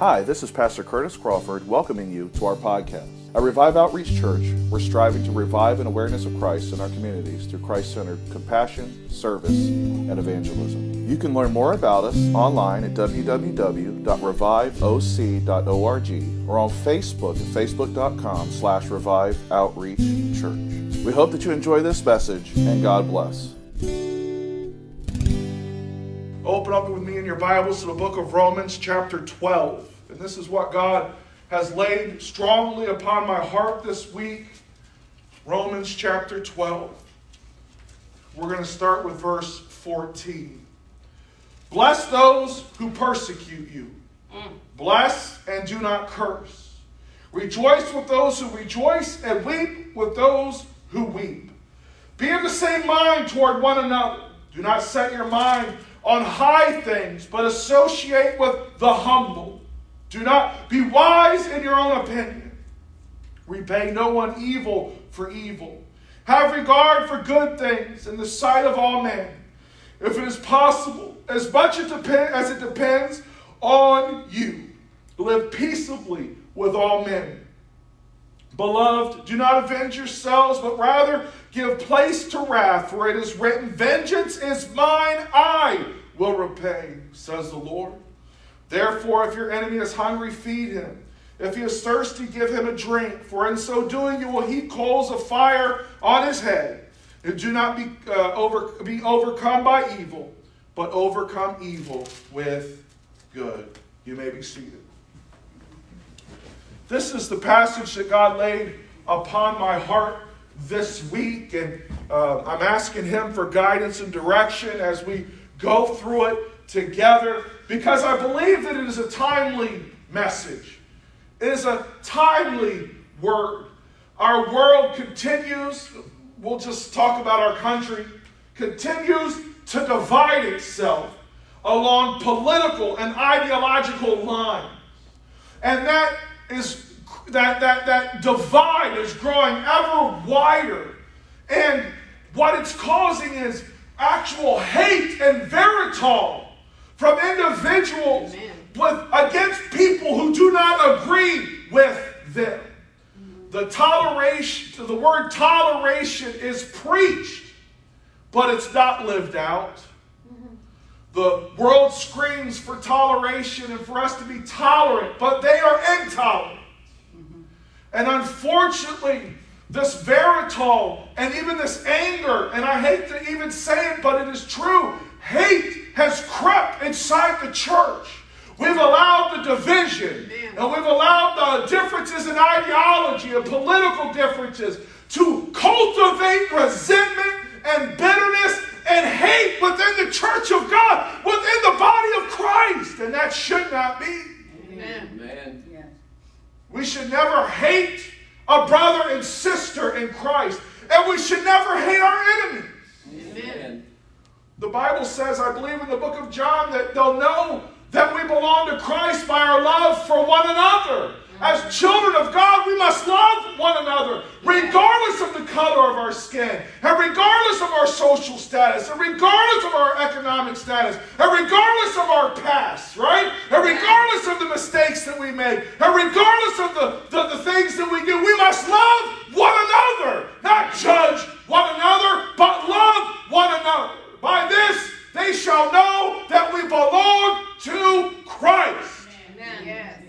Hi, this is Pastor Curtis Crawford welcoming you to our podcast. At Revive Outreach Church, we're striving to revive an awareness of Christ in our communities through Christ centered compassion, service, and evangelism. You can learn more about us online at www.reviveoc.org or on Facebook at facebook.com slash revive outreach church. We hope that you enjoy this message and God bless. Open up with me in your Bibles to the book of Romans, chapter 12. And this is what God has laid strongly upon my heart this week. Romans chapter 12. We're going to start with verse 14. Bless those who persecute you. Mm. Bless and do not curse. Rejoice with those who rejoice and weep with those who weep. Be of the same mind toward one another. Do not set your mind on high things, but associate with the humble. Do not be wise in your own opinion. Repay no one evil for evil. Have regard for good things in the sight of all men. If it is possible, as much as it depends on you, live peaceably with all men. Beloved, do not avenge yourselves, but rather give place to wrath, for it is written, Vengeance is mine, I will repay, says the Lord. Therefore, if your enemy is hungry, feed him. If he is thirsty, give him a drink, for in so doing you will heap coals of fire on his head. And do not be, uh, over, be overcome by evil, but overcome evil with good. You may be seated. This is the passage that God laid upon my heart this week, and uh, I'm asking Him for guidance and direction as we go through it together because I believe that it is a timely message. It is a timely word. Our world continues, we'll just talk about our country, continues to divide itself along political and ideological lines. And that is that that that divide is growing ever wider. And what it's causing is actual hate and vitriol from individuals with against people who do not agree with them. The toleration, the word toleration is preached, but it's not lived out. The world screams for toleration and for us to be tolerant, but they are intolerant. And unfortunately, this vitriol and even this anger, and I hate to even say it, but it is true, hate has crept inside the church. We've allowed the division and we've allowed the differences in ideology and political differences to cultivate resentment and bitterness and hate within the church of God, within the body of Christ. And that should not be. Amen. Amen. We should never hate a brother and sister in Christ. And we should never hate our enemies. The Bible says, I believe in the book of John, that they'll know that we belong to Christ by our love for one another. As children of God, we must love one another, regardless of the color of our skin, and regardless of our social status, and regardless of our economic status, and regardless of our past, right? And regardless of the mistakes that we make, and regardless of the, the, the things that we do, we must love one another, not judge one another, but love one another. By this, they shall know that we belong to Christ. Amen. Yes.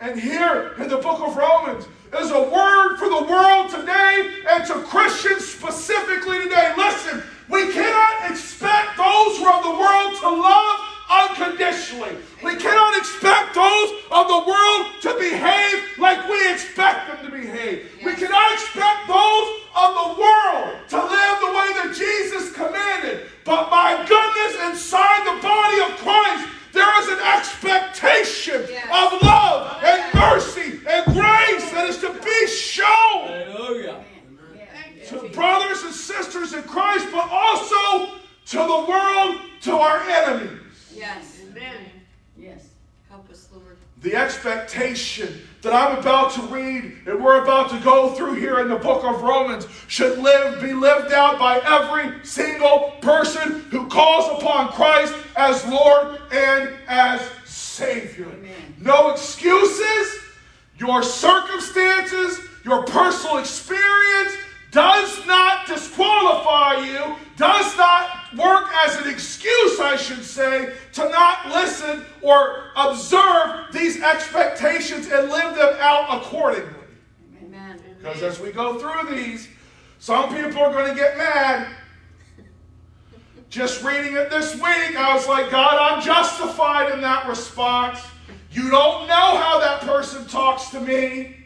And here in the book of Romans is a word for the world today and to Christians specifically today. Listen, we cannot expect those who are of the world to love unconditionally. We cannot expect those of the world to behave like we expect them to behave. We cannot expect those of the world to live the way that Jesus commanded. But my goodness, inside the body of Christ, there is an expectation Yes. of love and mercy and grace that is to be shown Hallelujah. to brothers and sisters in Christ, but also to the world, to our enemies. Yes. Amen. Yes. Help us, Lord. The expectation that I'm about to read and we're about to go through here in the book of Romans should live be lived out by every single person who calls upon Christ as Lord and as Savior. No excuses. Your circumstances, your personal experience does not disqualify you, does not work as an excuse, I should say, to not listen or observe these expectations and live them out accordingly. Amen. Because as we go through these, some people are going to get mad. Just reading it this week, I was like, God, I'm justified in that response. You don't know how that person talks to me.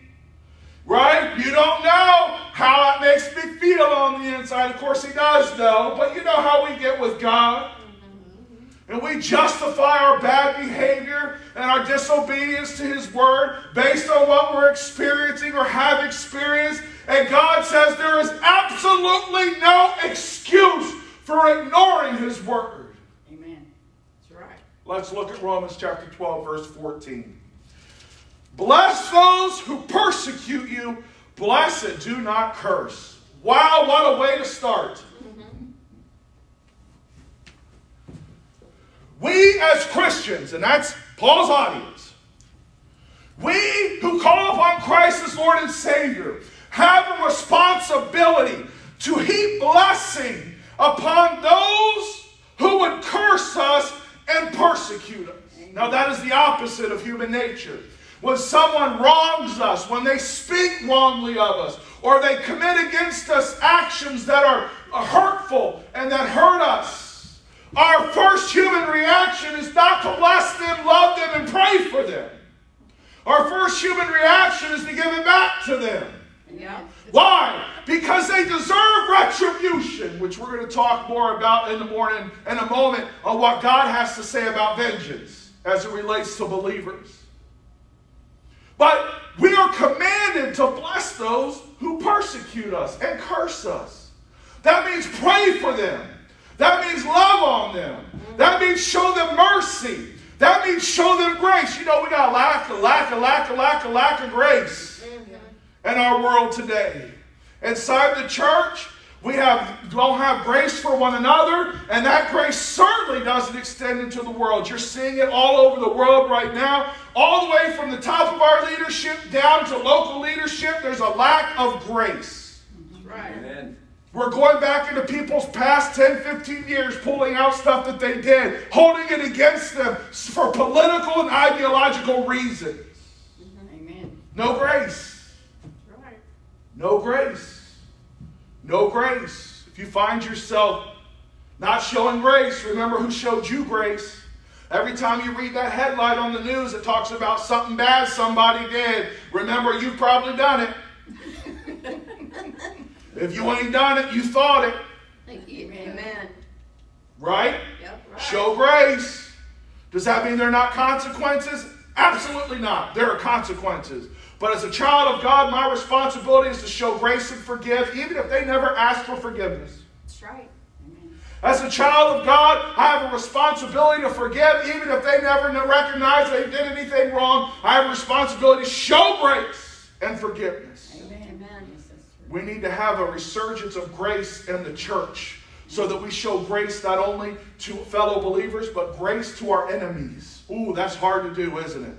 Right? You don't know how that makes me feel on the inside. Of course, He does know, but you know how we get with God. And we justify our bad behavior and our disobedience to His Word based on what we're experiencing or have experienced. And God says there is absolutely no excuse for ignoring His Word. Amen. That's right. Let's look at Romans chapter 12, verse 14. Bless those who persecute you. Bless and do not curse. Wow, what a way to start. We as Christians, and that's Paul's audience, we who call upon Christ as Lord and Savior have a responsibility to heap blessing upon those who would curse us and persecute us. Now, that is the opposite of human nature. When someone wrongs us, when they speak wrongly of us, or they commit against us actions that are hurtful and that hurt us, our first human reaction is not to bless them, love them, and pray for them. Our first human reaction is to give it back to them. Yeah. Why? Because they deserve retribution, which we're going to talk more about in the morning in a moment on what God has to say about vengeance as it relates to believers. But we are commanded to bless those who persecute us and curse us. That means pray for them. That means love on them. That means show them mercy. That means show them grace. You know, we got a lack, a lack, a lack, a lack, a lack of grace in our world today. Inside the church, we have don't have grace for one another, and that grace certainly doesn't extend into the world. You're seeing it all over the world right now, all the way from the top of our leadership down to local leadership. There's a lack of grace. Right. Amen. We're going back into people's past 10, 15 years, pulling out stuff that they did, holding it against them for political and ideological reasons. Amen. No grace. Right. No grace. No grace. If you find yourself not showing grace, remember who showed you grace. Every time you read that headline on the news that talks about something bad somebody did, remember you've probably done it. if you ain't done it, you thought it, Amen. right? Yep. Right. Show grace. Does that mean there are not consequences? Absolutely not. There are consequences. But as a child of God, my responsibility is to show grace and forgive, even if they never ask for forgiveness. That's right. Amen. As a child of God, I have a responsibility to forgive, even if they never recognize they did anything wrong. I have a responsibility to show grace and forgiveness. Amen. Amen. Yes, that's true. We need to have a resurgence of grace in the church so that we show grace not only to fellow believers, but grace to our enemies. Ooh, that's hard to do, isn't it?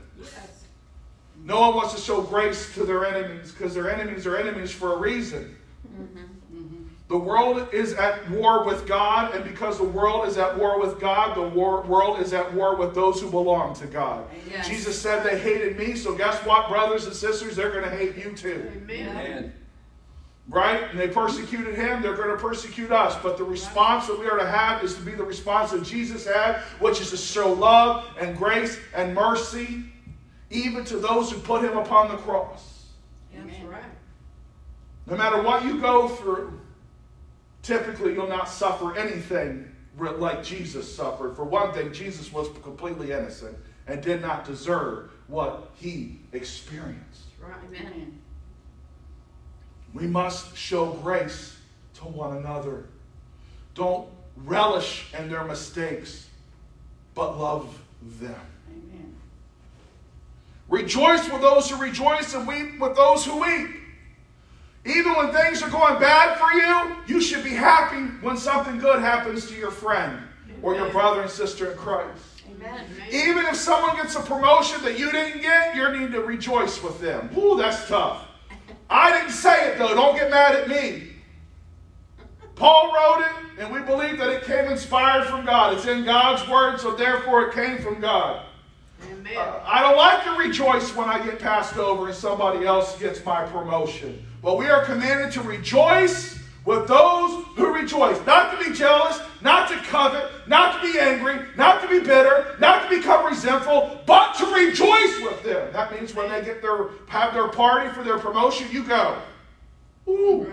Yes. No one wants to show grace to their enemies because their enemies are enemies for a reason. Mm-hmm. The world is at war with God, and because the world is at war with God, the war, world is at war with those who belong to God. Yes. Jesus said they hated me, so guess what, brothers and sisters? They're going to hate you too. Amen. Amen. Right? And they persecuted him, they're going to persecute us. But the response that we are to have is to be the response that Jesus had, which is to show love and grace and mercy, even to those who put him upon the cross. That's right. No matter what you go through, typically you'll not suffer anything like Jesus suffered. For one thing, Jesus was completely innocent and did not deserve what he experienced. Right. Amen. We must show grace to one another. Don't relish in their mistakes, but love them. Rejoice with those who rejoice and weep with those who weep. Even when things are going bad for you, you should be happy when something good happens to your friend or your brother and sister in Christ. Amen. Even if someone gets a promotion that you didn't get, you need to rejoice with them. Ooh, that's tough. I didn't say it though. Don't get mad at me. Paul wrote it, and we believe that it came inspired from God. It's in God's word, so therefore it came from God. Uh, I don't like to rejoice when I get passed over and somebody else gets my promotion. But we are commanded to rejoice with those who rejoice. Not to be jealous, not to covet, not to be angry, not to be bitter, not to become resentful, but to rejoice with them. That means when they get their have their party for their promotion, you go. Ooh.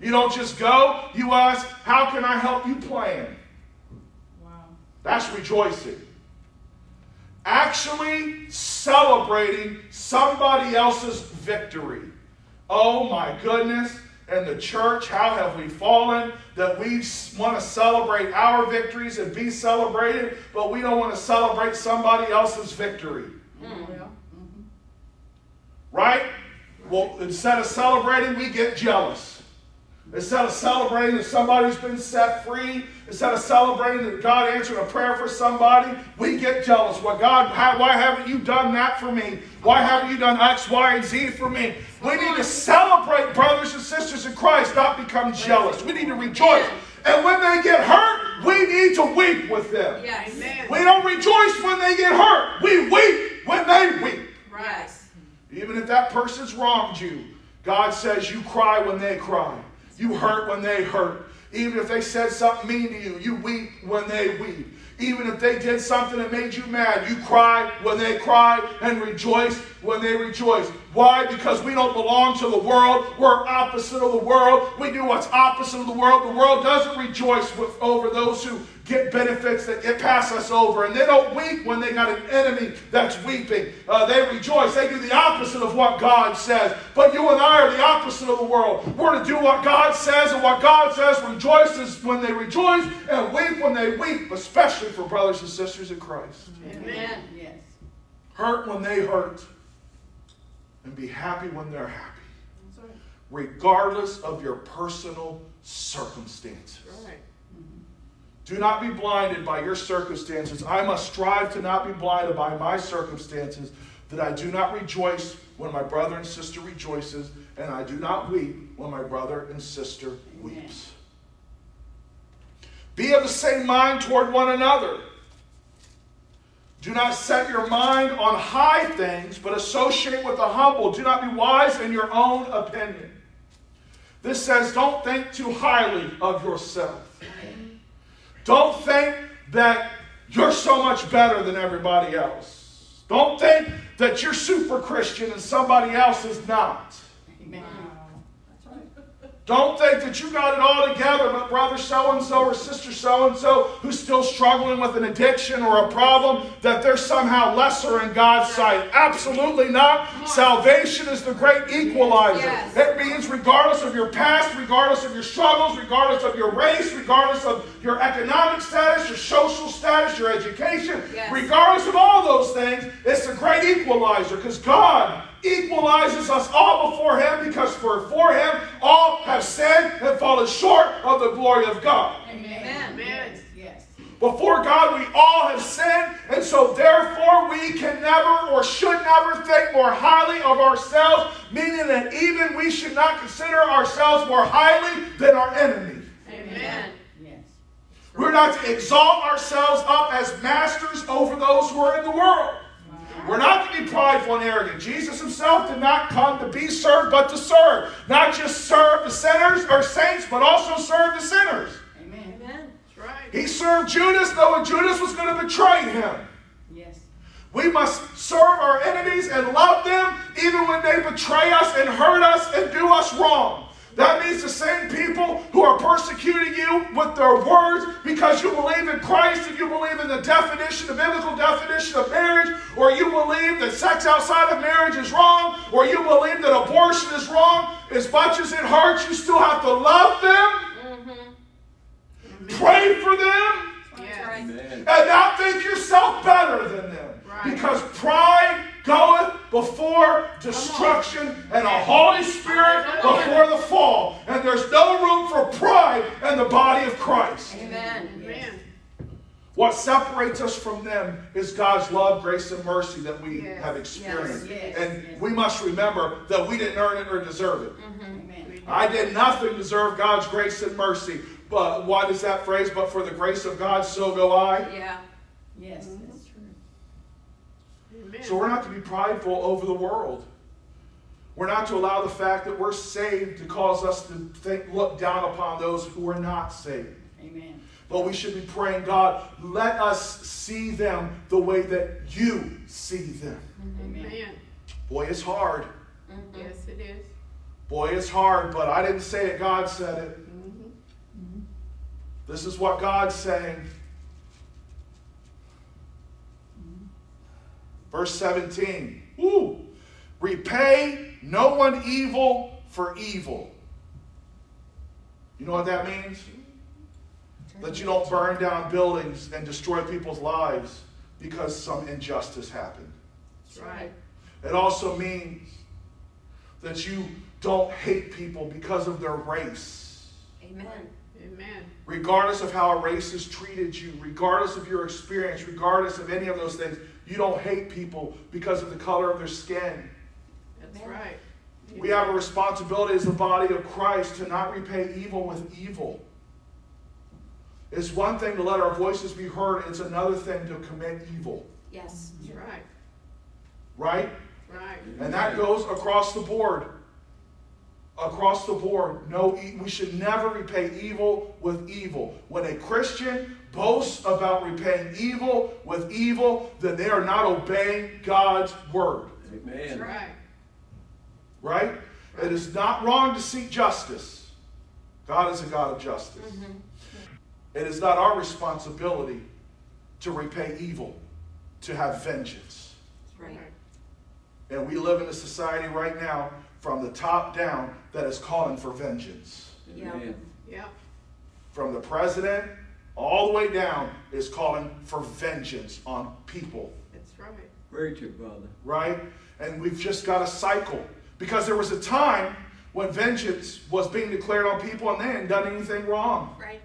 You don't just go, you ask, how can I help you plan? Wow. That's rejoicing. Actually celebrating somebody else's victory. Oh my goodness. And the church, how have we fallen that we want to celebrate our victories and be celebrated, but we don't want to celebrate somebody else's victory. Hmm. Oh, well, mm-hmm. Right? Well, instead of celebrating, we get jealous. Instead of celebrating that somebody's been set free, instead of celebrating that God answered a prayer for somebody, we get jealous. Well, God, how, why haven't you done that for me? Why haven't you done X, Y, and Z for me? We need to celebrate brothers and sisters in Christ, not become jealous. We need to rejoice. And when they get hurt, we need to weep with them. We don't rejoice when they get hurt. We weep when they weep. Right. Even if that person's wronged you, God says you cry when they cry. You hurt when they hurt. Even if they said something mean to you, you weep when they weep. Even if they did something that made you mad, you cry when they cry and rejoice when they rejoice. Why? Because we don't belong to the world. We're opposite of the world. We do what's opposite of the world. The world doesn't rejoice with, over those who get benefits that get pass us over. And they don't weep when they got an enemy that's weeping. Uh, they rejoice. They do the opposite of what God says. But you and I are the opposite of the world. We're to do what God says, and what God says rejoices when they rejoice and weep when they weep, especially for brothers and sisters in Christ. Amen. Yes. Hurt when they hurt, and be happy when they're happy, That's right. regardless of your personal circumstances. Right. Do not be blinded by your circumstances. I must strive to not be blinded by my circumstances, that I do not rejoice when my brother and sister rejoices, and I do not weep when my brother and sister weeps. Be of the same mind toward one another. Do not set your mind on high things, but associate with the humble. Do not be wise in your own opinion. This says, don't think too highly of yourself. Don't think that you're so much better than everybody else. Don't think that you're super Christian and somebody else is not. Amen. Don't think that you got it all together, but brother so and so or sister so and so who's still struggling with an addiction or a problem, that they're somehow lesser in God's sight. Absolutely not. Salvation is the great equalizer. Yes. It means, regardless of your past, regardless of your struggles, regardless of your race, regardless of your economic status, your social status, your education, Yes. regardless of all those things, it's the great equalizer because God equalizes us all before Him because for, for Him all have sinned and fallen short of the glory of God. Amen. Amen. Yes. Before God, we all have sinned, and so therefore we can never or should never think more highly of ourselves, meaning that even we should not consider ourselves more highly than our enemy. Amen. Yes. We're not to exalt ourselves up as masters over those who are in the world. We're not to be prideful and arrogant. Jesus himself did not come to be served, but to serve. Not just serve the sinners or saints, but also serve the sinners. Amen. Amen. That's right. He served Judas, though Judas was going to betray him. Yes. We must serve our enemies and love them even when they betray us and hurt us and do us wrong. That means the same people who are persecuting you with their words because you believe in Christ and you believe in the definition, the biblical definition of marriage, or you believe that sex outside of marriage is wrong, or you believe that abortion is wrong. As much as it hurts, you still have to love them, mm-hmm. pray for them, Yes. And not think yourself better than them. Right. Because pride goeth before destruction and a Holy Spirit before the fall. And there's no room for pride in the body of Christ. Amen. Amen. What separates us from them is God's love, grace, and mercy that we Yes, have experienced. yes, yes, and yes. we must remember that we didn't earn it or deserve it. Mm-hmm. Amen. I did nothing to deserve God's grace and mercy. But what is that phrase? But for the grace of God, so go I. Yeah. Yes, that's mm-hmm. true. Amen. So we're not to be prideful over the world. We're not to allow the fact that we're saved to cause us to think, look down upon those who are not saved. Amen. But we should be praying, God, let us see them the way that you see them. Mm-hmm. Amen. Amen. Boy, it's hard. Mm-hmm. Yes, it is. Boy, it's hard, but I didn't say it. God said it. Mm-hmm. This is what God's saying. Verse 17. Woo! Repay no one evil for evil. You know what that means? That you don't burn down buildings and destroy people's lives because some injustice happened. That's right. It also means that you don't hate people because of their race. Amen. Amen. Regardless of how a race has treated you, regardless of your experience, regardless of any of those things, you don't hate people because of the color of their skin. That's Amen. right. We have a responsibility as the body of Christ to not repay evil with evil. It's one thing to let our voices be heard, it's another thing to commit evil, Yes. That's right. right? Right. And that goes across the board. Across the board. No, we should never repay evil with evil. When a Christian boasts about repaying evil with evil, then they are not obeying God's word. That's Amen. right. Right? It is not wrong to seek justice. God is a God of justice. Mm-hmm. It is not our responsibility to repay evil, to have vengeance. Right. And we live in a society right now, from the top down, that is calling for vengeance. Amen. Yeah. From the president all the way down is calling for vengeance on people, That's right. Very true, brother. right? And we've just got a cycle. Because there was a time when vengeance was being declared on people and they hadn't done anything wrong. Right.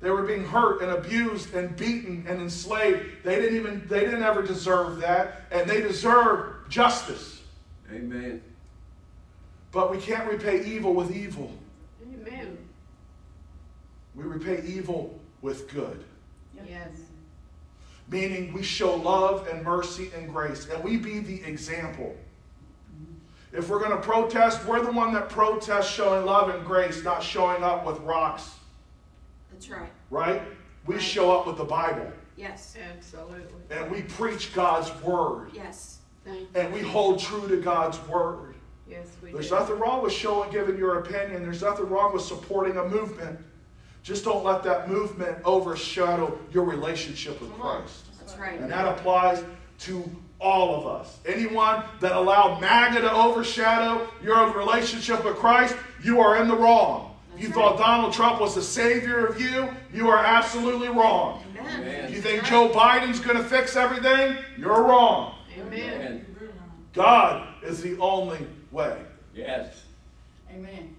They were being hurt and abused and beaten and enslaved. They didn't even they didn't ever deserve that, and they deserve justice. Amen. But we can't repay evil with evil. Amen. We repay evil with good. Yes. Meaning we show love and mercy and grace, and we be the example. If we're going to protest, we're the one that protests showing love and grace, not showing up with rocks, That's right. right? We Right. show up with the Bible, Yes. Absolutely. and we preach God's word, Yes. Thank you. and we hold true to God's word. Yes, we do. There's do. nothing wrong with showing, giving your opinion. There's nothing wrong with supporting a movement. Just don't let that movement overshadow your relationship with Christ. That's right. And that applies to all of us. Anyone that allowed MAGA to overshadow your relationship with Christ, you are in the wrong. If you That's thought. Donald Trump was the savior of you, you are absolutely wrong. Amen. Amen. If you think Joe Biden's going to fix everything, you're wrong. Amen. Amen. God is the only way. Yes. Amen.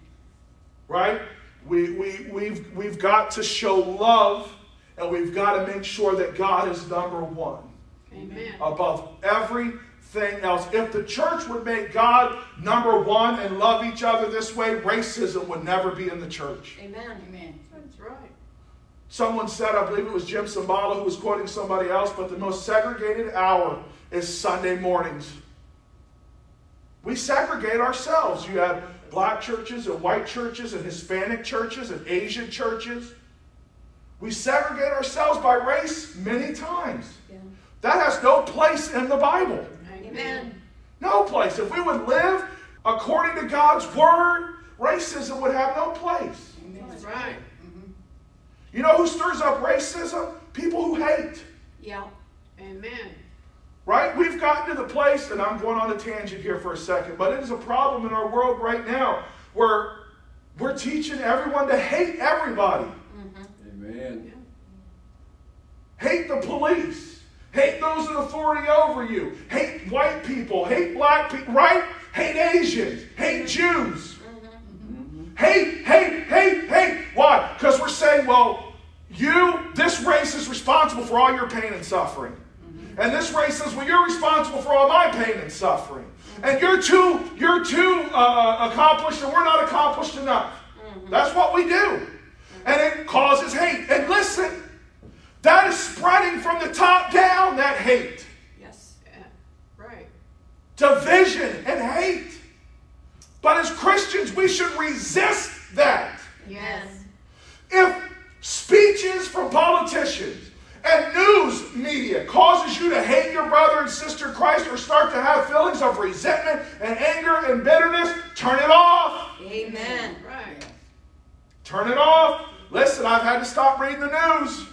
right? We, we, we've, we've got to show love and we've got to make sure that God is number one Amen. above everything else. If the church would make God number one and love each other this way, racism would never be in the church. Amen. Amen. That's right. Someone said, I believe it was Jim Cymbala who was quoting somebody else, but the most segregated hour is Sunday mornings. We segregate ourselves. You have black churches and white churches and Hispanic churches and Asian churches. We segregate ourselves by race many times. Yeah. That has no place in the Bible. Amen. No place. If we would live according to God's word, racism would have no place. That's right. Mm-hmm. You know who stirs up racism? People who hate. Yeah. Amen. Right? We've gotten to the place, and I'm going on a tangent here for a second, but it is a problem in our world right now where we're teaching everyone to hate everybody. Mm-hmm. Amen. Hate the police. Hate those in authority over you. Hate white people. Hate black people, right? Hate Asians. Hate Jews. Hate, hate, hate, hate. Why? Because we're saying, well, you, this race is responsible for all your pain and suffering. And this race says, well, you're responsible for all my pain and suffering. And you're too, you're too uh, accomplished, and we're not accomplished enough. That's what we do. And it causes hate. And listen, that is spreading from the top down, that hate. Yes. Yeah. Right. Division and hate. But as Christians, we should resist that. Yes. If speeches from politicians and news media causes you to hate your brother and sister Christ or start to have feelings of resentment and anger and bitterness, turn it off. Amen. Right. Turn it off. Listen, I've had to stop reading the news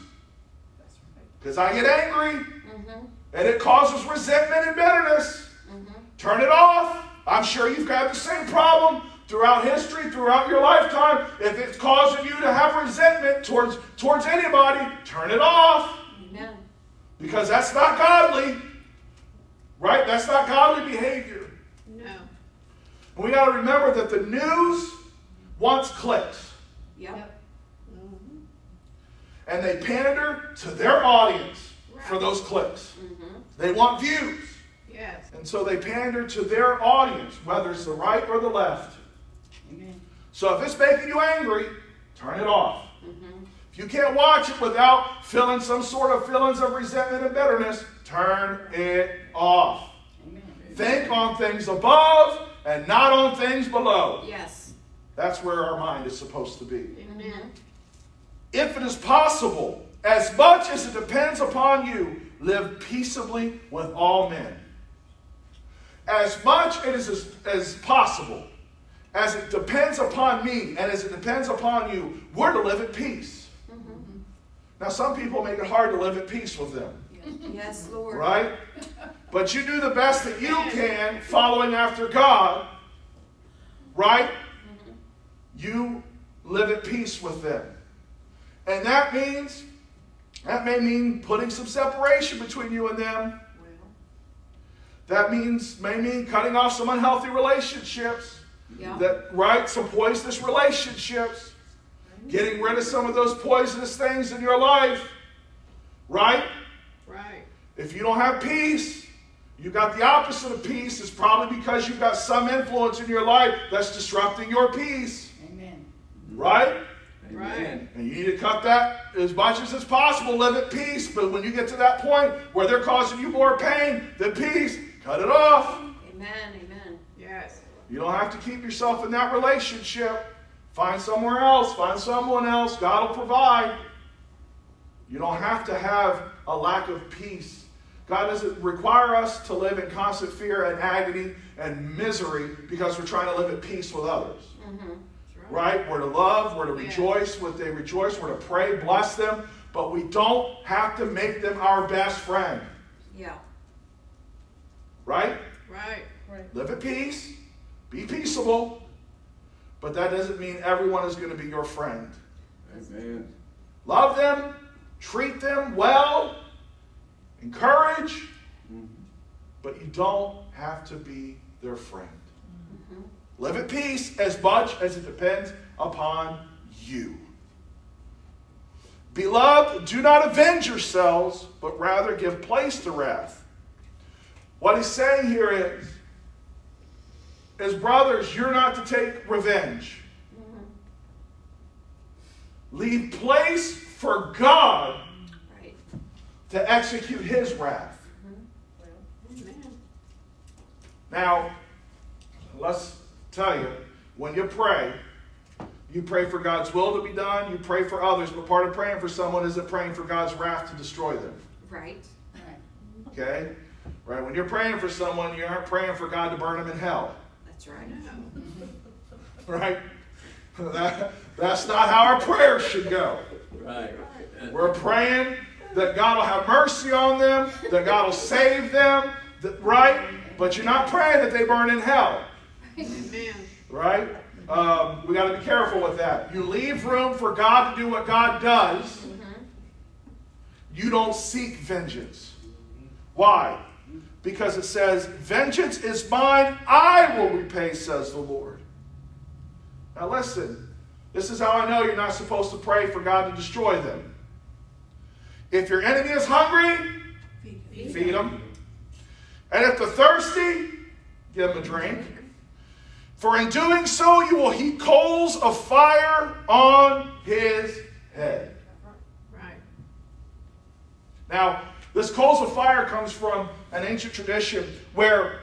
because I get angry mm-hmm. and it causes resentment and bitterness. Mm-hmm. Turn it off. I'm sure you've got the same problem throughout history, throughout your lifetime. If it's causing you to have resentment towards, towards anybody, turn it off Amen. because that's not godly. Right? That's not godly behavior. No. And we got to remember that the news wants clicks. Yep. And they pander to their audience for those clicks. Mm-hmm. They want views. Yes. And so they pander to their audience, whether it's the right or the left. Amen. So if it's making you angry, turn it off. Mm-hmm. If you can't watch it without feeling some sort of feelings of resentment and bitterness, turn it off. Amen. Think on things above and not on things below. Yes. That's where our mind is supposed to be. Amen. If it is possible, as much as it depends upon you, live peaceably with all men. As much it is as, as possible, as it depends upon me, and as it depends upon you, we're to live at peace. Mm-hmm. Now, some people make it hard to live at peace with them, Yes, Lord. right? But you do the best that you can following after God, right? Mm-hmm. You live at peace with them. And that means, that may mean putting some separation between you and them. That means, may mean cutting off some unhealthy relationships. yeah. That, right? Some poisonous relationships. Getting rid of some of those poisonous things in your life. Right? Right. If you don't have peace, you got the opposite of peace. It's probably because you've got some influence in your life that's disrupting your peace. Amen. Right? Amen. And you need to cut that as much as it's possible. Live at peace. But when you get to that point where they're causing you more pain than peace, cut it off. Amen. Amen. Yes. You don't have to keep yourself in that relationship. Find somewhere else. Find someone else. God will provide. You don't have to have a lack of peace. God doesn't require us to live in constant fear and agony and misery because we're trying to live at peace with others. That's Right? We're to love, we're to Yeah. rejoice when they rejoice, we're to pray, bless them, but we don't have to make them our best friend. Yeah. Right? Right. Live at peace, be peaceable, but that doesn't mean everyone is going to be your friend. Amen. Love them, treat them well, encourage, mm-hmm. but you don't have to be their friend. Live at peace as much as it depends upon you. Beloved, do not avenge yourselves, but rather give place to wrath. What he's saying here is, as brothers, you're not to take revenge. Mm-hmm. Leave place for God Right. to execute his wrath. Mm-hmm. Amen. Now, let's tell you, when you pray, you pray for God's will to be done, you pray for others, but part of praying for someone isn't praying for God's wrath to destroy them. Right. Okay? Right? When you're praying for someone, you aren't praying for God to burn them in hell. That's right. Right? That, that's not how our prayers should go. Right. We're praying that God will have mercy on them, that God will save them, that, right? But you're not praying that they burn in hell. Amen. right? Um, we got to be careful with that. You leave room for God to do what God does. You don't seek vengeance. Why? Because it says, Vengeance is mine, I will repay, says the Lord. Now listen, this is how I know you're not supposed to pray for God to destroy them. If your enemy is hungry, feed him. And if they're thirsty, give him a drink. For in doing so, you will heap coals of fire on his head. Right. Now, this coals of fire comes from an ancient tradition where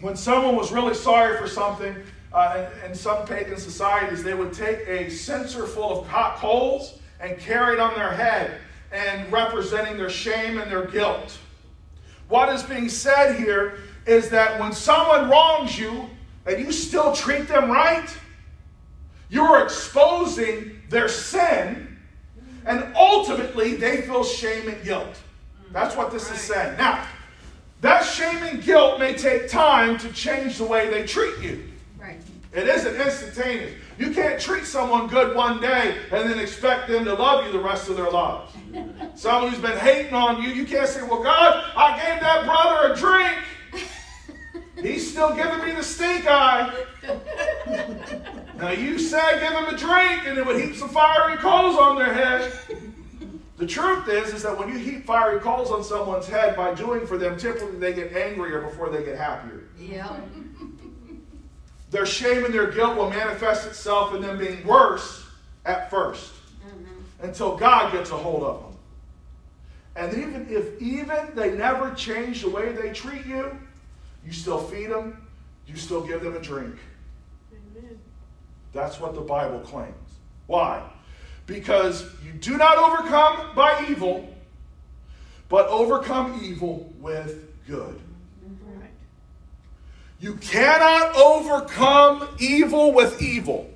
when someone was really sorry for something, uh, in, in some pagan societies, they would take a censer full of hot coals and carry it on their head and representing their shame and their guilt. What is being said here is that when someone wrongs you and you still treat them right, you're exposing their sin and ultimately they feel shame and guilt. That's what this is saying. Now, that shame and guilt may take time to change the way they treat you. Right. It isn't instantaneous. You can't treat someone good one day and then expect them to love you the rest of their lives. Someone who's been hating on you, you can't say, Well, God, I gave that brother a drink. He's still giving me the stink eye. Now you said give him a drink and it would heap some fiery coals on their head. The truth is, is that when you heap fiery coals on someone's head by doing for them, typically they get angrier before they get happier. Yeah. Their shame and their guilt will manifest itself in them being worse at 1st mm-hmm. until God gets a hold of them. And even if even they never change the way they treat you, you still feed them, you still give them a drink. Amen. That's what the Bible claims. Why? Because you do not overcome by evil, but overcome evil with good. Right. You cannot overcome evil with evil.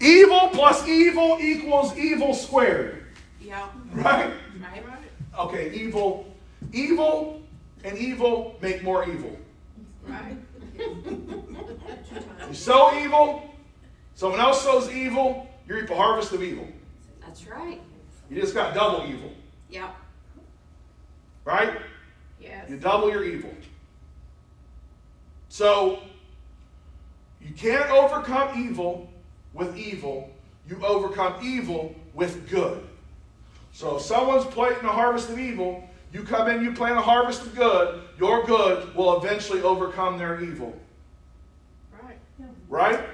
Evil plus evil equals evil squared, Yeah. right? Right. Right. Okay, evil, evil and evil make more evil. Right. You sow evil, someone else sows evil, you reap a harvest of evil. That's right. You just got double evil, Yeah. right? Yes. You double your evil. So, you can't overcome evil with evil. You overcome evil with good. So, if someone's planting a harvest of evil, you come in, you plant a harvest of good, your good will eventually overcome their evil. Right. Right?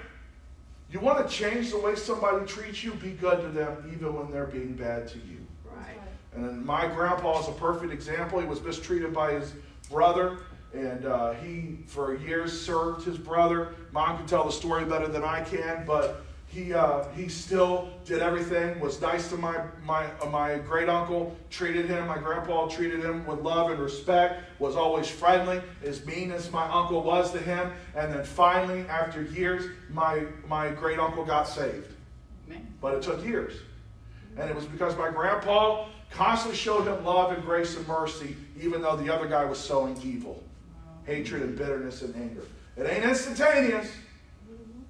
You want to change the way somebody treats you, be good to them, even when they're being bad to you. Right. And then my grandpa is a perfect example. He was mistreated by his brother, and uh, he, for years, served his brother. Mom can tell the story better than I can, but he uh, he still did everything. Was nice to my my uh, my great uncle. Treated him. My grandpa treated him with love and respect. Was always friendly. As mean as my uncle was to him, and then finally, after years, my my great uncle got saved. But it took years. And it was because my grandpa constantly showed him love and grace and mercy, even though the other guy was sowing evil, hatred and bitterness and anger. It ain't instantaneous,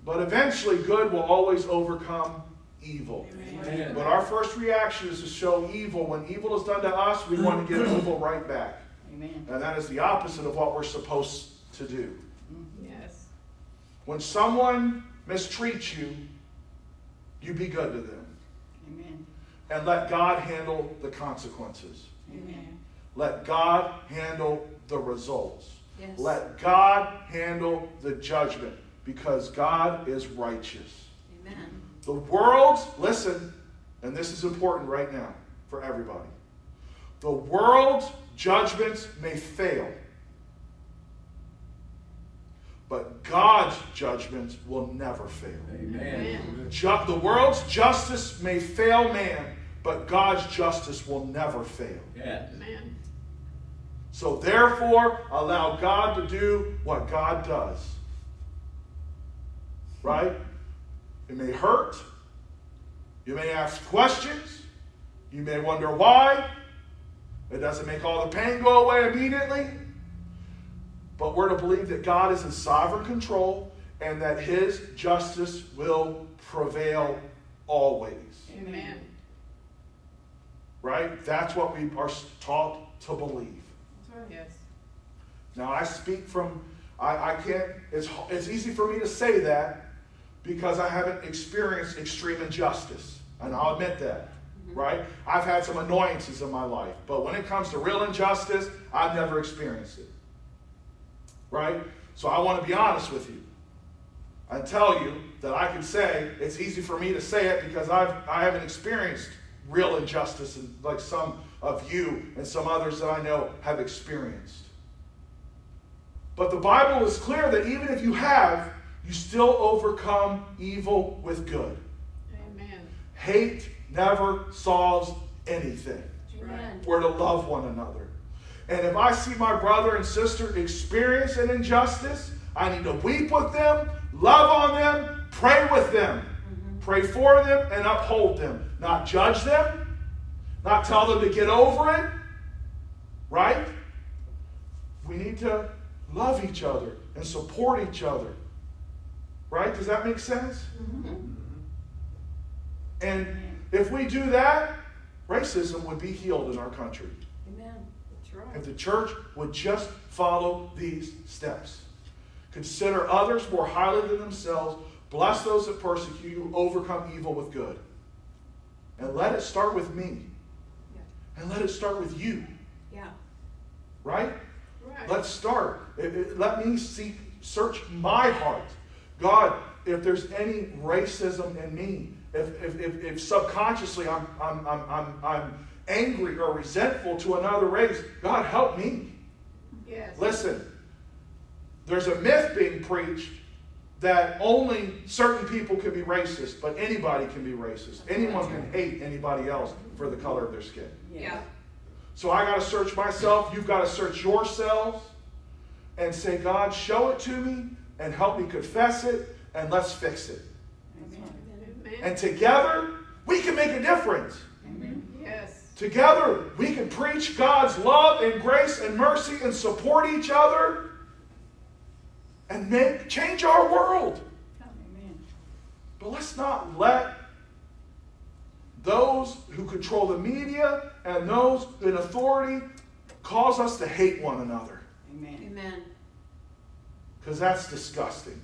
but eventually good will always overcome evil. Amen. But our first reaction is to show evil. When evil is done to us, we want to give evil right back. Amen. And that is the opposite of what we're supposed to do. Yes. When someone mistreats you, you be good to them. Amen. And let God handle the consequences. Amen. Let God handle the results. Yes. Let God handle the judgment because God is righteous. Amen. The world's, listen, and this is important right now for everybody. The world's judgments may fail, but God's judgments will never fail. Amen. Ju- the world's justice may fail man, but God's justice will never fail. Yes. Amen. So therefore, allow God to do what God does. Right? It may hurt. You may ask questions. You may wonder why. It doesn't make all the pain go away immediately. But we're to believe that God is in sovereign control and that his justice will prevail always. Amen. Right? That's what we are taught to believe. Yes. Now I speak from I, I can't it's it's easy for me to say that because I haven't experienced extreme injustice. And I'll admit that. Mm-hmm. right? I've had some annoyances in my life, but when it comes to real injustice, I've never experienced it, right? So I want to be honest with you. I tell you that I can say it's easy for me to say it because I've I haven't experienced real injustice like some of you and some others that I know have experienced. But the Bible is clear that even if you have, you still overcome evil with good. Amen. Hate never solves anything. Amen. We're to love one another. And if I see my brother and sister experience an injustice, I need to weep with them, love on them, pray with them, mm-hmm. pray for them, and uphold them. Not judge them, not tell them to get over it, right? We need to love each other and support each other. Right? Does that make sense? Mm-hmm. Mm-hmm. And if we do that, racism would be healed in our country. Amen. That's right. If the church would just follow these steps. Consider others more highly than themselves. Bless those that persecute you. Overcome evil with good. And let it start with me. Yeah. And let it start with you. Yeah. Right? Right. Let's start. Let me seek, search my heart. God, if there's any racism in me, if, if, if, if subconsciously I'm, I'm, I'm, I'm, I'm angry or resentful to another race, God, help me. Yes. Listen, there's a myth being preached that only certain people can be racist, but anybody can be racist. Anyone can hate anybody else for the color of their skin. Yeah. So I got to search myself. You've got to search yourselves and say, God, show it to me and help me confess it and let's fix it. Amen. And together, we can make a difference. Yes. Together, we can preach God's love and grace and mercy and support each other and make change our world. Amen. But let's not let those who control the media and those in authority cause us to hate one another Amen. Amen. Because that's disgusting.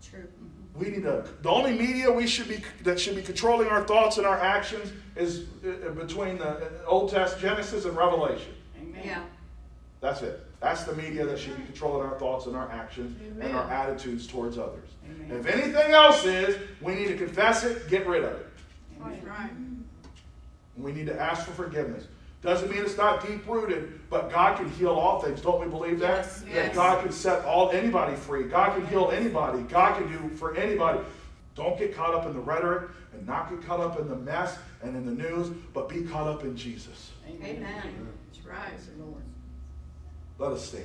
True. Mm-hmm. We need to. The only media we should be that should be controlling our thoughts and our actions is uh, uh between the uh, Old Testament Genesis and Revelation. Yeah. That's it. That's the media that should be controlling our thoughts and our actions and our attitudes towards others. If anything else is, we need to confess it, get rid of it. That's right. Mm-hmm. We need to ask for forgiveness. Doesn't mean it's not deep rooted, but God can heal all things. Don't we believe that? Yes, That. God can set all anybody free. God can heal anybody. God can do for anybody. Don't get caught up in the rhetoric and not get caught up in the mess and in the news, but be caught up in Jesus. Amen. That's right. Let us stand.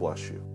bless you.